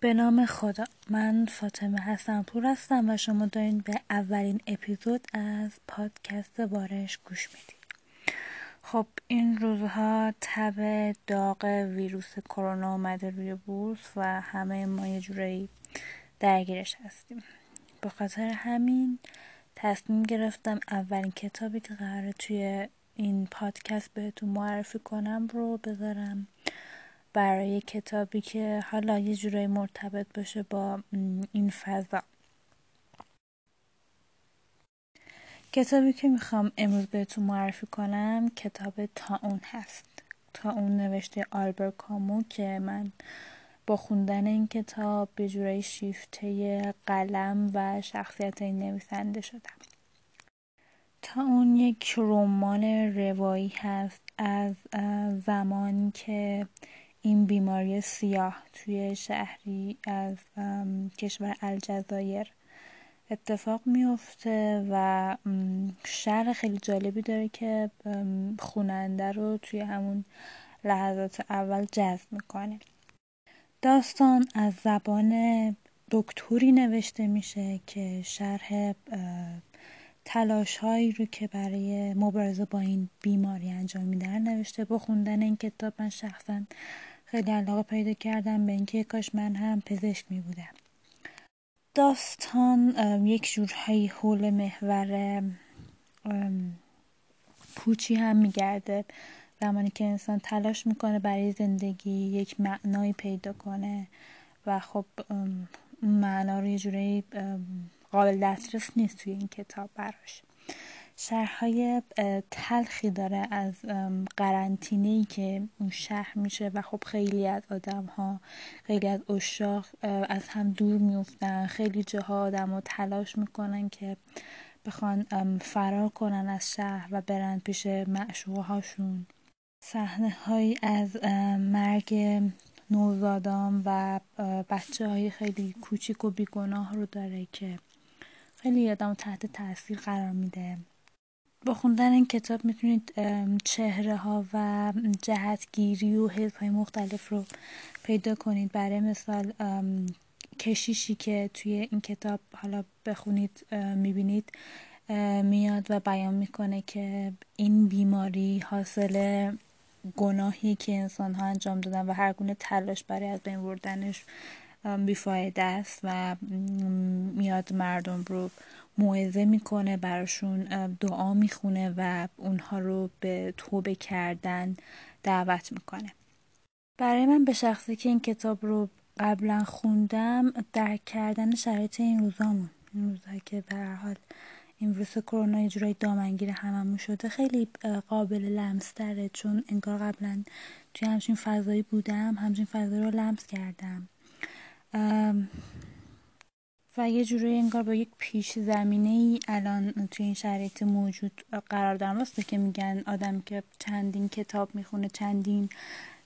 به نام خدا. من فاطمه حسن پور هستم و شما دارین به اولین اپیزود از پادکست بارش گوش می‌دید خب این روزها تب داغ ویروس کرونا اومده روی بورس و همه ما یه جورایی درگیرش هستیم. به خاطر همین تصمیم گرفتم اولین کتابی که قراره توی این پادکست بهتون معرفی کنم رو بذارم برای کتابی که حالا یه جورایی مرتبط باشه با این فضا. کتابی که می‌خوام امروز بهتون معرفی کنم کتاب تا اون هست. تا اون نوشته آلبر کامو که من با خوندن این کتاب به جورایی شیفته قلم و شخصیت این نویسنده شدم. تا اون یک رمان روایی هست از زمانی که این بیماری سیاه توی شهری از کشور الجزایر اتفاق میفته و شهر خیلی جالبی داره که خوننده رو توی همون لحظات اول جذب می‌کنه. داستان از زبان دکتری نوشته میشه که شرح تلاش هایی رو که برای مبارزه با این بیماری انجام میدن نوشته با خوندن این کتاب من شخصا خیلی علاقه پیدا کردم به اینکه کاش من هم پزشک می بودم داستان یک جورهایی حول محور پوچی هم میگرده. زمانی که انسان تلاش می‌کنه برای زندگی یک معنایی پیدا کنه و خب اون معنا رو یه جورایی قابل دسترس نیست توی این کتاب براش. شهرهای تلخی داره از قرنطینه که اون شهر میشه و خب خیلی از آدم ها خیلی از اشاق از هم دور میفتن خیلی جاها آدم ها تلاش می‌کنن که بخوان فرار کنن از شهر و برن پیش معشوقه هاشون صحنه های از مرگ نوزادان و بچه های خیلی کوچیک و بیگناه رو داره که خیلی آدم تحت تاثیر قرار میده. با خوندن این کتاب می‌تونید چهره ها و جهتگیری و حزب های مختلف رو پیدا کنید. برای مثال کشیشی که توی این کتاب حالا بخونید می‌بینید میاد و بیان می‌کنه که این بیماری حاصل گناهی که انسان ها انجام دادن و هر گونه تلاش برای از بین بردنش بیفایده است و میاد مردم رو موعظه می‌کنه براشون دعا می‌خونه و اونها رو به توبه کردن دعوت می‌کنه. برای من به شخصی که این کتاب رو قبلا خوندم درک کردن شرایط این روزامون. این روزهایی که به هر حال این ویروس کرونا یه جورایی دامنگیر هممون شده خیلی قابل لمس تره. چون انگار قبلا توی همچین فضایی بودم همچین فضایی رو لمس کردم. و یه جوری انگار با یک پیش زمینه ای الان توی این شرایط موجود قرار دارم واسه که میگن آدم که چندین کتاب می‌خونه چندین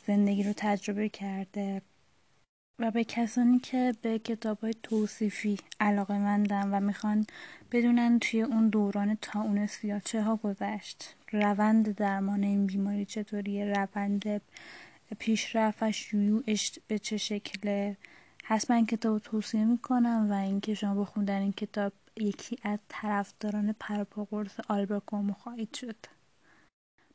زندگی رو تجربه کرده و به کسانی که به کتاب های توصیفی علاقه مندن و می‌خوان بدونن توی اون دوران تا اون چه ها گذشت. روند درمان این بیماری چطوریه؟ روند پیشرفتش شیوعش به چه شکله؟ حتما این کتاب توصیه می‌کنم و اینکه شما با خوندن این کتاب یکی از طرفداران پرپاقرص آلبر کومو خواهید شد.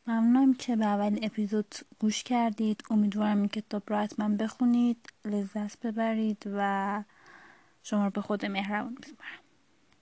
ممنونم که به اولین اپیزود گوش کردید. امیدوارم این کتاب رو حتما بخونید لذت ببرید و شما رو به خود مهربون میسپارم.